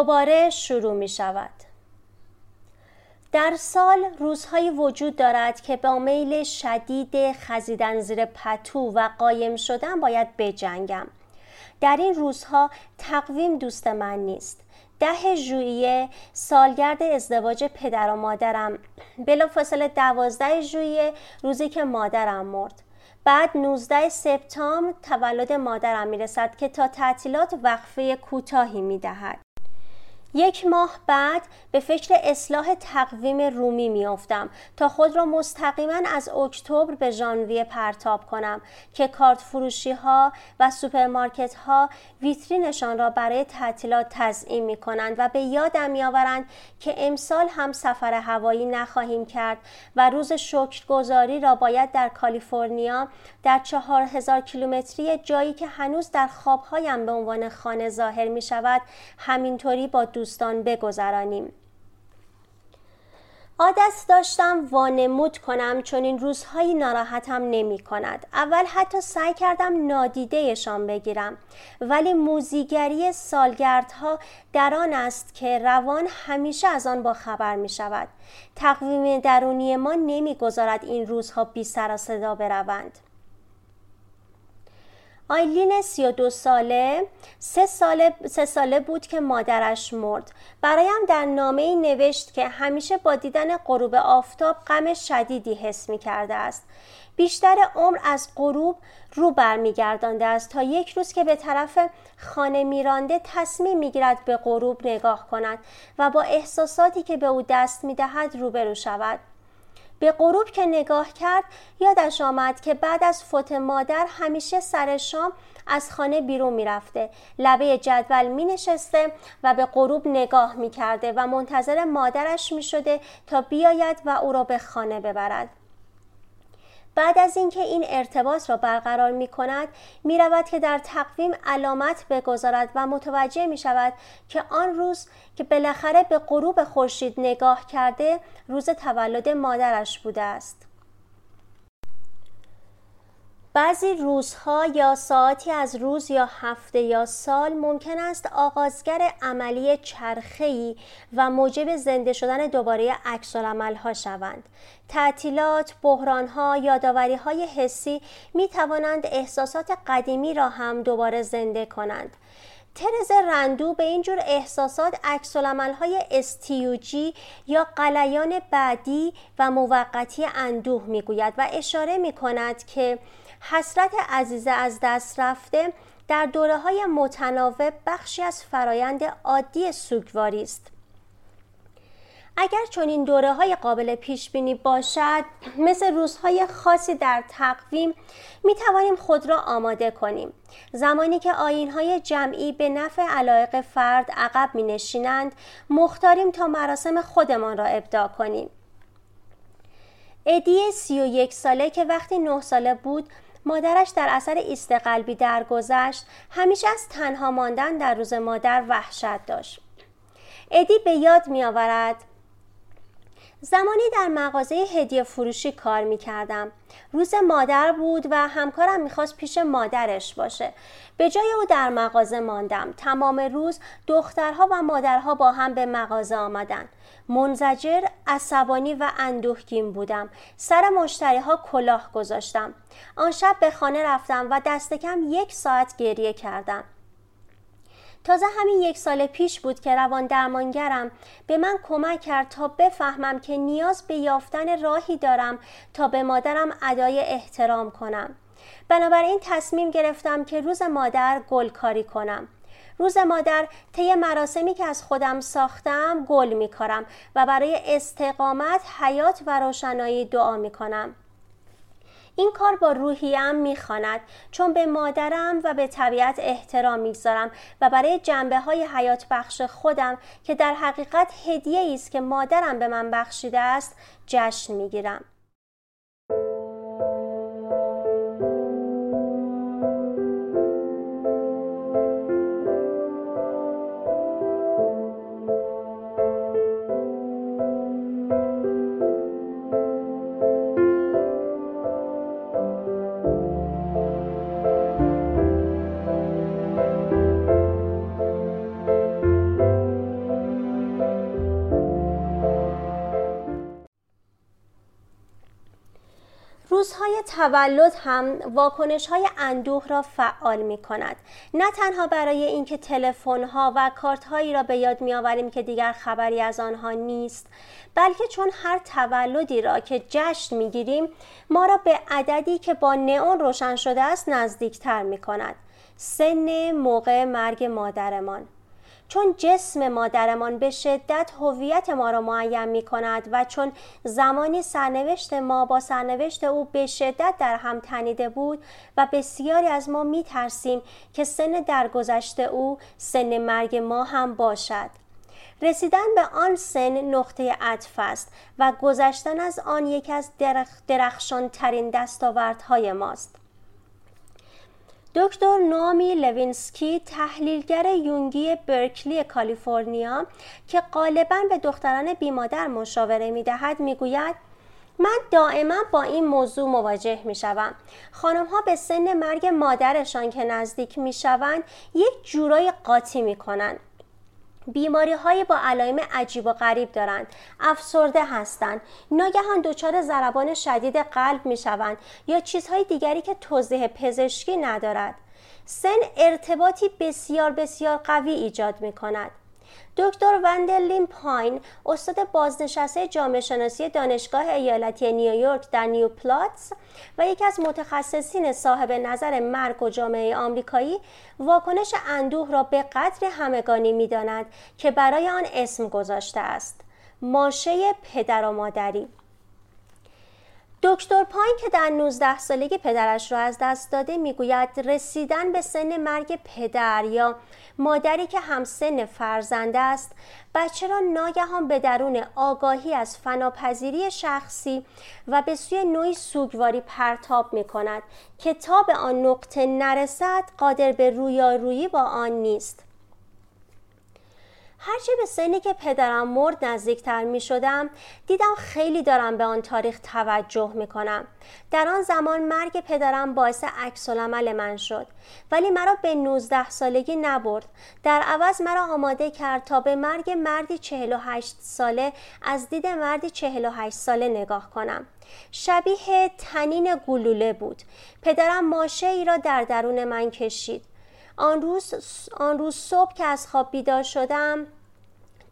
دوباره شروع می شود. در سال روزهایی وجود دارد که با میل شدید خزیدن زیر پتو و قایم شدن باید بجنگم. در این روزها تقویم دوست من نیست. ده ژوئیه سالگرد ازدواج پدر و مادرم بلافاصله دوازده ژوئیه روزی که مادرم مرد بعد 19 سپتامبر تولد مادرم می‌رسد که تا تعطیلات وقفه کوتاهی می‌دهد یک ماه بعد به فکر اصلاح تقویم رومی میافتم تا خود را مستقیما از اکتبر به ژانویه پرتاب کنم که کارت فروشی ها و سوپرمارکت ها ویترینشان را برای تعطیلات تزیین می کنند و به یادم میآورند که امسال هم سفر هوایی نخواهیم کرد و روز شکرگزاری را باید در کالیفرنیا در چهار هزار کیلومتری جایی که هنوز در خوابهایم به عنوان خانه ظاهر می شود همینطوری با دوستان بگذرانیم عادت داشتم وانمود کنم چون این روزهایی ناراحتم نمی کند. اول حتی سعی کردم نادیدهشان بگیرم ولی موزیگری سالگردها در آن است که روان همیشه از آن با خبر می شود. تقویم درونی ما نمی گذارد این روزها بی سر صدا بروند. آیلین 32 ساله سه ساله, سه ساله بود که مادرش مرد. برایم در نامه ای نوشت که همیشه با دیدن غروب آفتاب غم شدیدی حس می کرده است. بیشتر عمر از غروب رو برمیگردانده است تا یک روز که به طرف خانه میرانده تصمیم می‌گیرد به غروب نگاه کند و با احساساتی که به او دست می‌دهد روبرو شود. به غروب که نگاه کرد یادش آمد که بعد از فوت مادر همیشه سر شام از خانه بیرون می‌رفته. لبه جدول می نشسته و به غروب نگاه می کرده و منتظر مادرش می شده تا بیاید و او را به خانه ببرد. بعد از اینکه این ارتباط را برقرار می کند می رود که در تقویم علامت بگذارد و متوجه می شود که آن روز که بالاخره به غروب خورشید نگاه کرده روز تولد مادرش بوده است. بعضی روزها یا ساعتی از روز یا هفته یا سال ممکن است آغازگر عملی چرخه‌ای و موجب زنده شدن دوباره عکس ها شوند. تعطیلات، بحرانها، یادآوری‌های حسی می توانند احساسات قدیمی را هم دوباره زنده کنند. ترز رندو به اینجور احساسات عکس های استیوجی یا قلیان بعدی و موقتی اندوه می‌گوید و اشاره می کند که حسرت عزیزه از دست رفته در دوره های متناوب بخشی از فرایند عادی سوگواری است. اگر چنین دوره های قابل پیش بینی باشد مثل روزهای خاصی در تقویم می توانیم خود را آماده کنیم زمانی که آین های جمعی به نفع علایق فرد عقب می نشینند مختاریم تا مراسم خودمان را ابداع کنیم ادی سی و یک ساله که وقتی نه ساله بود مادرش در اثر ایست قلبی درگذشت همیشه از تنها ماندن در روز مادر وحشت داشت ادی به یاد می آورد زمانی در مغازه هدیه فروشی کار می کردم. روز مادر بود و همکارم می‌خواست پیش مادرش باشه. به جای او در مغازه ماندم. تمام روز دخترها و مادرها با هم به مغازه آمدن. منزجر، عصبانی و اندوهگین بودم. سر مشتری ها کلاه گذاشتم. آن شب به خانه رفتم و دست کم یک ساعت گریه کردم. تازه همین یک سال پیش بود که روان درمانگرم به من کمک کرد تا بفهمم که نیاز به یافتن راهی دارم تا به مادرم ادای احترام کنم. بنابراین تصمیم گرفتم که روز مادر گلکاری کنم. روز مادر طی مراسمی که از خودم ساختم گل می کارم و برای استقامت، حیات و روشنایی دعا می کنم. این کار با روحیم می‌خواند چون به مادرم و به طبیعت احترام می‌گذارم و برای جنبه های حیات بخش خودم که در حقیقت هدیه است که مادرم به من بخشیده است جشن می‌گیرم تولد هم واکنش های اندوه را فعال می کند. نه تنها برای اینکه تلفن ها و کارت هایی را به یاد می آوریم که دیگر خبری از آنها نیست بلکه چون هر تولدی را که جشن می گیریم ما را به عددی که با نئون روشن شده است نزدیکتر می کند. سن موقع مرگ مادرمان چون جسم مادرمان به شدت هویت ما را معین می کند و چون زمانی سرنوشت ما با سرنوشت او به شدت در هم تنیده بود و بسیاری از ما می ترسیم که سن درگذشته او سن مرگ ما هم باشد. رسیدن به آن سن نقطه عطف است و گذشتن از آن یکی از درخ... درخشان ترین دستاوردهای ماست. دکتر نائومی لوینسکی تحلیلگر یونگی برکلی کالیفرنیا که غالبا به دختران بیمادر مشاوره می دهد می گوید من دائما با این موضوع مواجه می شوم. خانم ها به سن مرگ مادرشان که نزدیک می شوند یک جورای قاطی می کنند. بیماری های با علائم عجیب و غریب دارند افسرده هستند ناگهان دچار ضربان شدید قلب می شوند یا چیزهای دیگری که توضیح پزشکی ندارد. سن ارتباطی بسیار بسیار قوی ایجاد می کند دکتر وندلین پاین استاد بازنشسته جامعه شناسی دانشگاه ایالتی نیویورک در نیو پلاتس و یکی از متخصصین صاحب نظر مرگ و جامعه آمریکایی واکنش اندوه را به قدر همگانی می‌داند که برای آن اسم گذاشته است. ماشه پدر و مادری. دکتر پاین که در 19 سالگی پدرش را از دست داده می‌گوید رسیدن به سن مرگ پدر یا مادری که هم سن فرزنده است بچه را ناگهان به درون آگاهی از فناپذیری شخصی و به سوی نوعی سوگواری پرتاب می کند که تا به آن نقطه نرسد قادر به رویارویی با آن نیست. هرچه به سنی که پدرم مرد نزدیکتر می شدم دیدم خیلی دارم به آن تاریخ توجه می کنم. در آن زمان مرگ پدرم باعث عکس من شد. ولی مرا به 19 سالگی نبرد. در عوض مرا آماده کرد تا به مرگ مردی 48 ساله از دید مردی 48 ساله نگاه کنم. شبیه تنین گلوله بود. پدرم ماشه ای را در درون من کشید. آن روز, آن روز صبح که از خواب بیدار شدم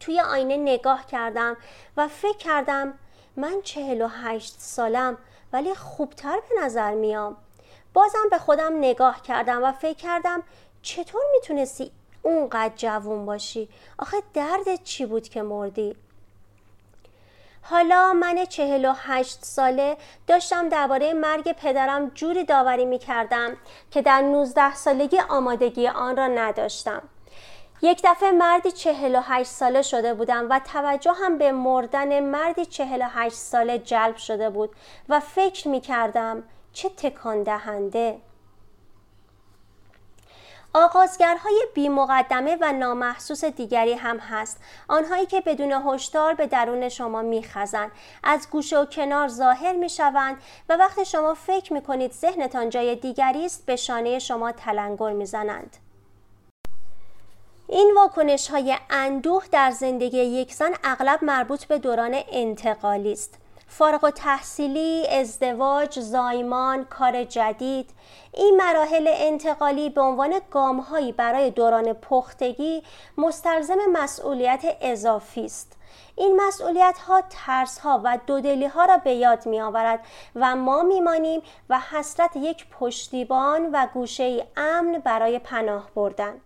توی آینه نگاه کردم و فکر کردم من چهل و هشت سالم ولی خوبتر به نظر میام. بازم به خودم نگاه کردم و فکر کردم چطور می‌تونستی اونقدر جوون باشی؟ آخه دردت چی بود که مردی؟ حالا من چهل و هشت ساله داشتم درباره مرگ پدرم جوری داوری می کردم که در 19 سالگی آمادگی آن را نداشتم. یک دفعه مردی چهل و هشت ساله شده بودم و توجه هم به مردن مردی چهل و هشت ساله جلب شده بود و فکر می کردم چه تکان دهنده. آغازگرهای بی مقدمه و نامحسوس دیگری هم هست. آنهایی که بدون هشدار به درون شما میخزند. از گوشه و کنار ظاهر می‌شوند و وقتی شما فکر می‌کنید ذهنتان جای دیگری است به شانه شما تلنگر می‌زنند. این واکنش های اندوه در زندگی یک زن اغلب مربوط به دوران انتقالی است. فارغ و تحصیلی، ازدواج، زایمان، کار جدید. این مراحل انتقالی به عنوان گامهایی برای دوران پختگی مستلزم مسئولیت اضافی است. این مسئولیت ها ترس ها و دودلی ها را به یاد می آورد و ما میمانیم و حسرت یک پشتیبان و گوشه امن برای پناه بردن.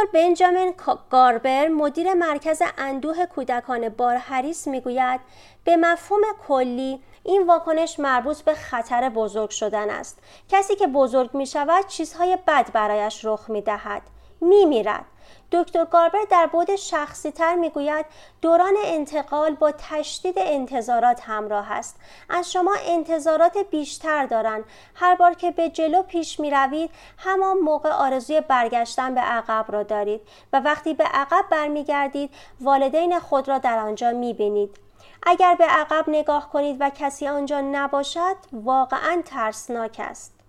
دکتر بنجامین گاربر مدیر مرکز اندوه کودکان بار هریس می‌گوید به مفهوم کلی این واکنش مربوط به خطر بزرگ شدن است. کسی که بزرگ می شود چیزهای بد برایش رخ می دهد می میرد. دکتر گاربر در بود شخصی تر می گوید دوران انتقال با تشدید انتظارات همراه است. از شما انتظارات بیشتر دارند. هر بار که به جلو پیش می روید همان موقع آرزوی برگشتن به عقب را دارید و وقتی به عقب برمیگردید والدین خود را در آنجا می بینید اگر به عقب نگاه کنید و کسی آنجا نباشد واقعا ترسناک است.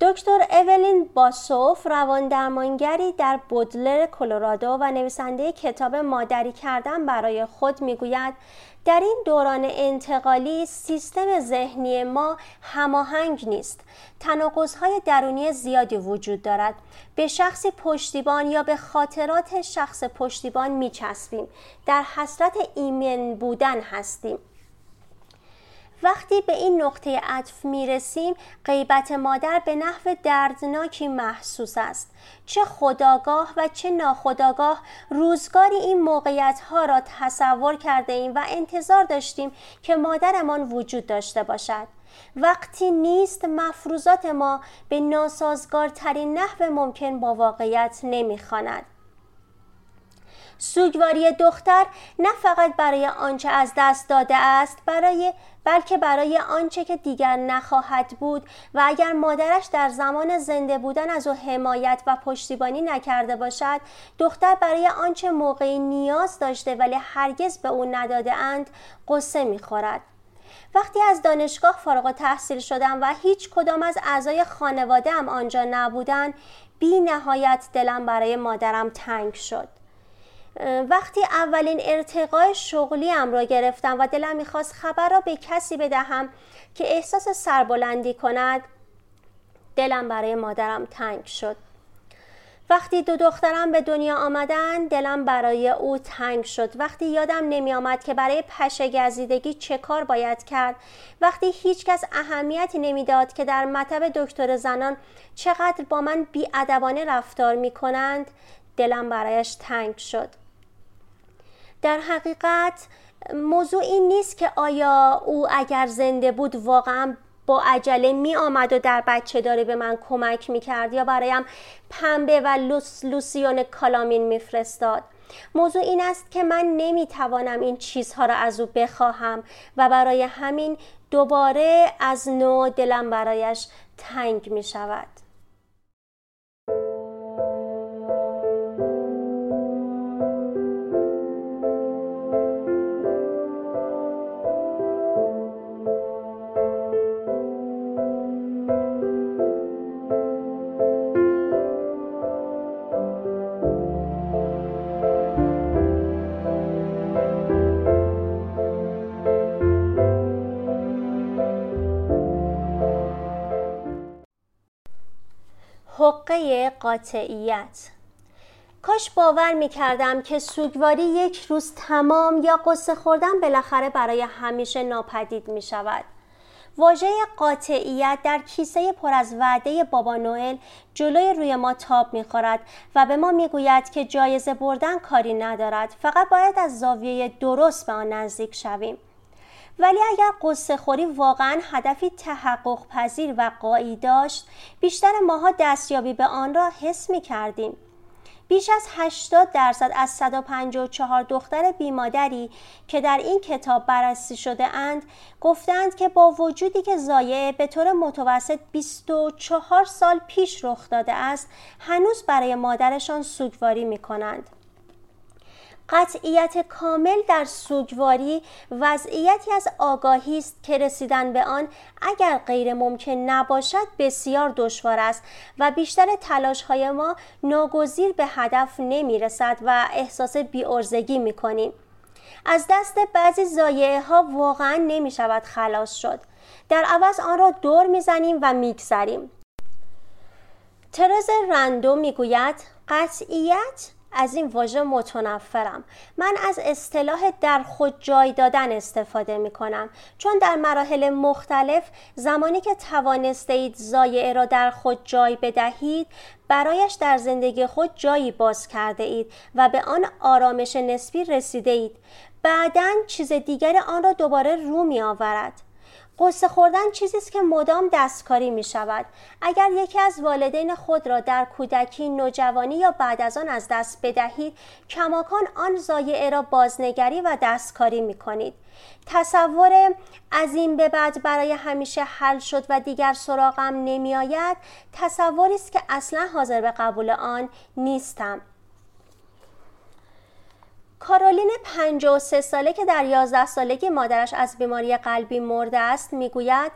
دکتر اولین باسوف روان درمانگری در بودلر کلرادو و نویسنده کتاب مادری کردن برای خود می‌گوید در این دوران انتقالی سیستم ذهنی ما هماهنگ نیست. تناقض‌های درونی زیادی وجود دارد. به شخصی پشتیبان یا به خاطرات شخص پشتیبان میچسبیم. در حسرت ایمن بودن هستیم. وقتی به این نقطه عطف می رسیم غیبت مادر به نحو دردناکی محسوس است. چه خداگاه و چه ناخداگاه روزگاری این موقعیت ها را تصور کرده ایم و انتظار داشتیم که مادرمان وجود داشته باشد. وقتی نیست مفروضات ما به ناسازگارترین نحو ممکن با واقعیت نمی‌خواند. سوگواری دختر نه فقط برای آنچه از دست داده است برای بلکه برای آنچه که دیگر نخواهد بود و اگر مادرش در زمان زنده بودن از او حمایت و پشتیبانی نکرده باشد دختر برای آنچه موقعی نیاز داشته ولی هرگز به او نداده اند قصه می‌خورد. وقتی از دانشگاه فارغ تحصیل شدم و هیچ کدام از اعضای خانواده هم آنجا نبودن بی نهایت دلم برای مادرم تنگ شد. وقتی اولین ارتقای شغلیم را گرفتم و دلم می‌خواست خبر را به کسی بدهم که احساس سربلندی کند دلم برای مادرم تنگ شد. وقتی دو دخترم به دنیا آمدن دلم برای او تنگ شد. وقتی یادم نمی آمد که برای پشه گزیدگی چه کار باید کرد وقتی هیچکس اهمیتی نمی‌داد که در مطب دکتر زنان چقدر با من بیادبانه رفتار می کنند دلم برایش تنگ شد. در حقیقت موضوع این نیست که آیا او اگر زنده بود واقعا با عجله می آمد و در بچه داره به من کمک می کرد یا برایم پنبه و لوس لوسیون کالامین میفرستاد موضوع این است که من نمی توانم این چیزها را از او بخواهم و برای همین دوباره از نو دلم برایش تنگ می شود. حقه قاطعیت کاش باور می کردم که سوگواری یک روز تمام یا قصه خوردن بالاخره برای همیشه ناپدید می شود. واژه قاطعیت در کیسه پر از وعده بابا نوئل جلوی روی ما تاب می‌خورد و به ما می‌گوید که جایزه بردن کاری ندارد فقط باید از زاویه درست به آن نزدیک شویم ولی اگر قصه خوری واقعا هدفی تحقق پذیر و قایی داشت بیشتر ماها دستیابی به آن را حس می کردیم. بیش از 80 درصد از 154 دختر بیمادری که در این کتاب بررسی شده اند گفتند که با وجودی که زایعه به طور متوسط 24 سال پیش رخ داده است هنوز برای مادرشان سوگواری می کنند. قطعیت کامل در سوگواری وضعیتی از آگاهی است که رسیدن به آن اگر غیر ممکن نباشد بسیار دشوار است و بیشتر تلاش های ما ناگزیر به هدف نمی رسد و احساس بیارزگی می کنیم. از دست بعضی زایعه ها واقعا نمی شود خلاص شد. در عوض آن را دور می‌زنیم و میگذریم. ترز رندو می‌گوید قطعیت از این واژه متنفرم. من از اصطلاح در خود جای دادن استفاده می کنم چون در مراحل مختلف زمانی که توانسته اید زایعه را در خود جای بدهید برایش در زندگی خود جایی باز کرده اید و به آن آرامش نسبی رسیده اید بعدا چیز دیگر آن را دوباره رو می آورد قصه خوردن چیزی است که مدام دستکاری می شود. اگر یکی از والدین خود را در کودکی، نوجوانی یا بعد از آن از دست بدهید، کماکان آن زایعه را بازنگری و دستکاری می کنید. تصور از این به بعد برای همیشه حل شد و دیگر سراغم نمی آید تصوری است که اصلا حاضر به قبول آن نیستم. کارولین 53 ساله که در 11 سالگی مادرش از بیماری قلبی مرده است می‌گوید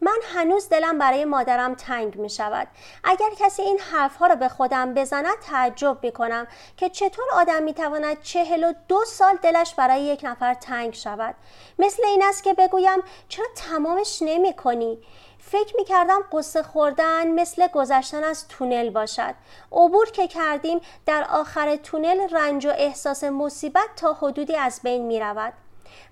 من هنوز دلم برای مادرم تنگ می شود. اگر کسی این حرفها را به خودم بزند تعجب می کنم که چطور آدم می تواند چهل و دو سال دلش برای یک نفر تنگ شود. مثل این است که بگویم چرا تمامش نمی کنی؟ فکر می کردم قصه خوردن مثل گذشتن از تونل باشد. عبور که کردیم در آخر تونل رنج و احساس مصیبت تا حدودی از بین می رود.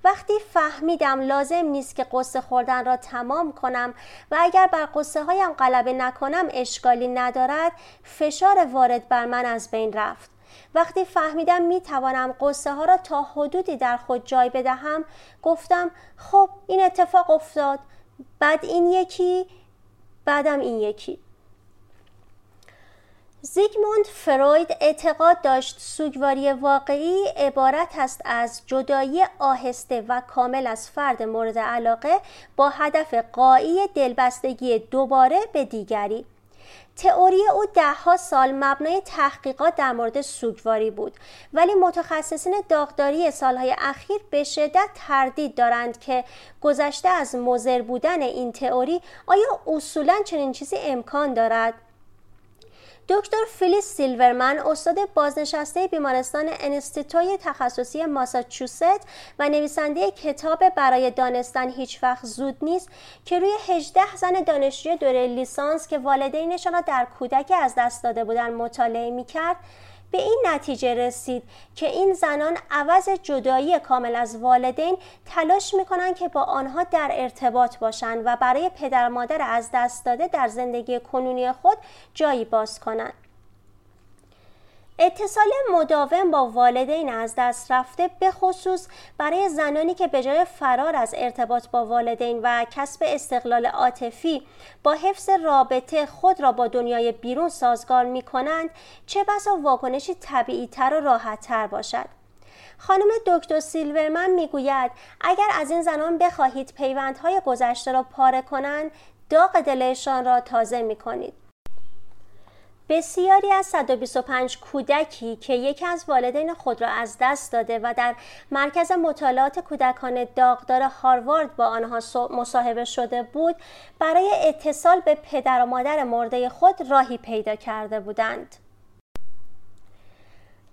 وقتی فهمیدم لازم نیست که قصه خوردن را تمام کنم و اگر بر قصه هایم غلبه نکنم اشکالی ندارد فشار وارد بر من از بین رفت وقتی فهمیدم می توانم قصه ها را تا حدودی در خود جای بدهم گفتم خب این اتفاق افتاد بعد این یکی بعدم این یکی. زیگموند فروید اعتقاد داشت سوگواری واقعی عبارت است از جدایی آهسته و کامل از فرد مورد علاقه با هدف قایی دلبستگی دوباره به دیگری. تئوری او دهها سال مبنای تحقیقات در مورد سوگواری بود ولی متخصصین داغداری سالهای اخیر به شدت تردید دارند که گذشته از مزر بودن این تئوری آیا اصولا چنین چیزی امکان دارد؟ دکتر فیلیس سیلورمن استاد بازنشسته بیمارستان انستیتوی تخصصی ماساچوست و نویسنده کتاب برای دانستن هیچ وقت زود نیست که روی 18 زن دانشجوی دوره لیسانس که والدینشان را در کودکی از دست داده بودند مطالعه می کرد به این نتیجه رسید که این زنان عوض جدایی کامل از والدین تلاش می‌کنند که با آنها در ارتباط باشند و برای پدر مادر از دست داده در زندگی کنونی خود جایی باز کنند. اتصال مداوم با والدین از دست رفته به خصوص برای زنانی که به جای فرار از ارتباط با والدین و کسب استقلال عاطفی با حفظ رابطه خود را با دنیای بیرون سازگار می کنند چه بسا واکنشی طبیعی تر و راحت تر باشد. خانم دکتر سیلورمن می‌گوید اگر از این زنان بخواهید پیوندهای گذشته را پاره کنند داغ دلشان را تازه می کنید. بسیاری از 125 کودکی که یکی از والدین خود را از دست داده و در مرکز مطالعات کودکان داغدار هاروارد با آنها مصاحبه شده بود برای اتصال به پدر و مادر مرده خود راهی پیدا کرده بودند.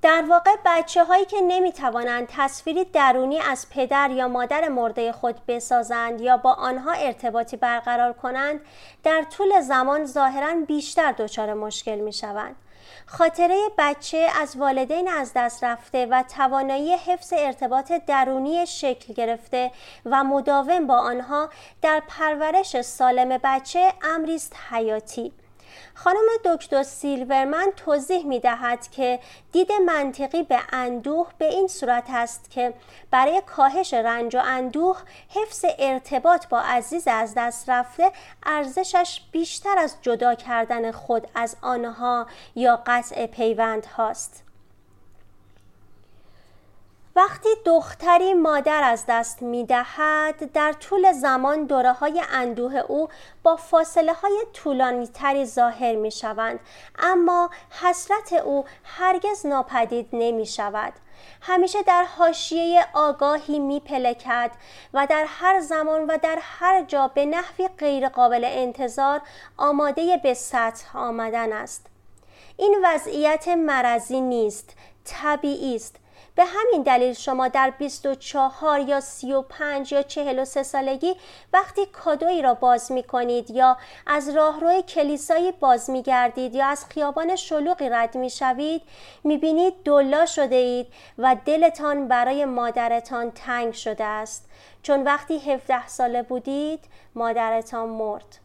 در واقع بچه هایی که نمی توانند تصویری درونی از پدر یا مادر مرده خود بسازند یا با آنها ارتباطی برقرار کنند در طول زمان ظاهرا بیشتر دچار مشکل می شوند. خاطره بچه از والدین از دست رفته و توانایی حفظ ارتباط درونی شکل گرفته و مداوم با آنها در پرورش سالم بچه امری است حیاتی خانم دکتر سیلورمن توضیح می دهد که دید منطقی به اندوه به این صورت است که برای کاهش رنج و اندوه حفظ ارتباط با عزیز از دست رفته ارزشش بیشتر از جدا کردن خود از آنها یا قطع پیوند هاست. وقتی دختری مادر از دست می دهد در طول زمان دوره های اندوه او با فاصله های طولانی تری ظاهر می شوند اما حسرت او هرگز ناپدید نمی شود همیشه در حاشیه آگاهی می پلکد و در هر زمان و در هر جا به نحوی غیرقابل انتظار آماده به سطح آمدن است. این وضعیت مرضی نیست طبیعی است. به همین دلیل شما در 24 یا 35 یا 43 سالگی وقتی کادویی را باز می کنید یا از راهروی کلیسایی باز می گردید یا از خیابان شلوغی رد می شوید می بینید دلا شده اید و دلتان برای مادرتان تنگ شده است. چون وقتی 17 ساله بودید مادرتان مرد.